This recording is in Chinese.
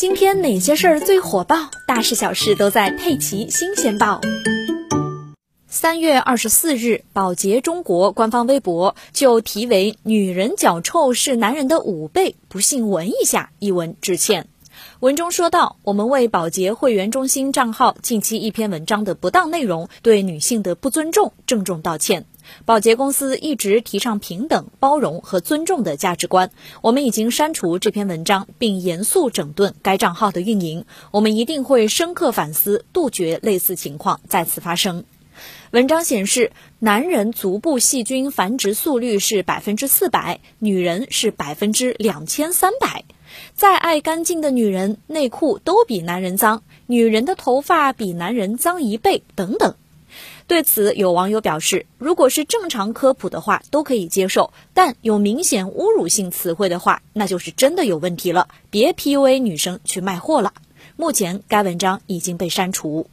今天哪些事儿最火爆？大事小事都在《佩奇新鲜报》。三月二十四日，宝洁中国官方微博就题为“女人脚臭是男人的五倍，不信闻一下”一闻致歉。文中说到：“我们为保洁会员中心账号近期一篇文章的不当内容，对女性的不尊重郑重道歉。保洁公司一直提倡平等、包容和尊重的价值观。我们已经删除这篇文章，并严肃整顿该账号的运营。我们一定会深刻反思，杜绝类似情况再次发生。”文章显示，男人足部细菌繁殖速率是百分之四百，女人是百分之两千三百。再爱干净的女人，内裤都比男人脏；女人的头发比男人脏一倍，等等。对此，有网友表示，如果是正常科普的话，都可以接受；但有明显侮辱性词汇的话，那就是真的有问题了。别 PUA 女生去卖货了。目前，该文章已经被删除。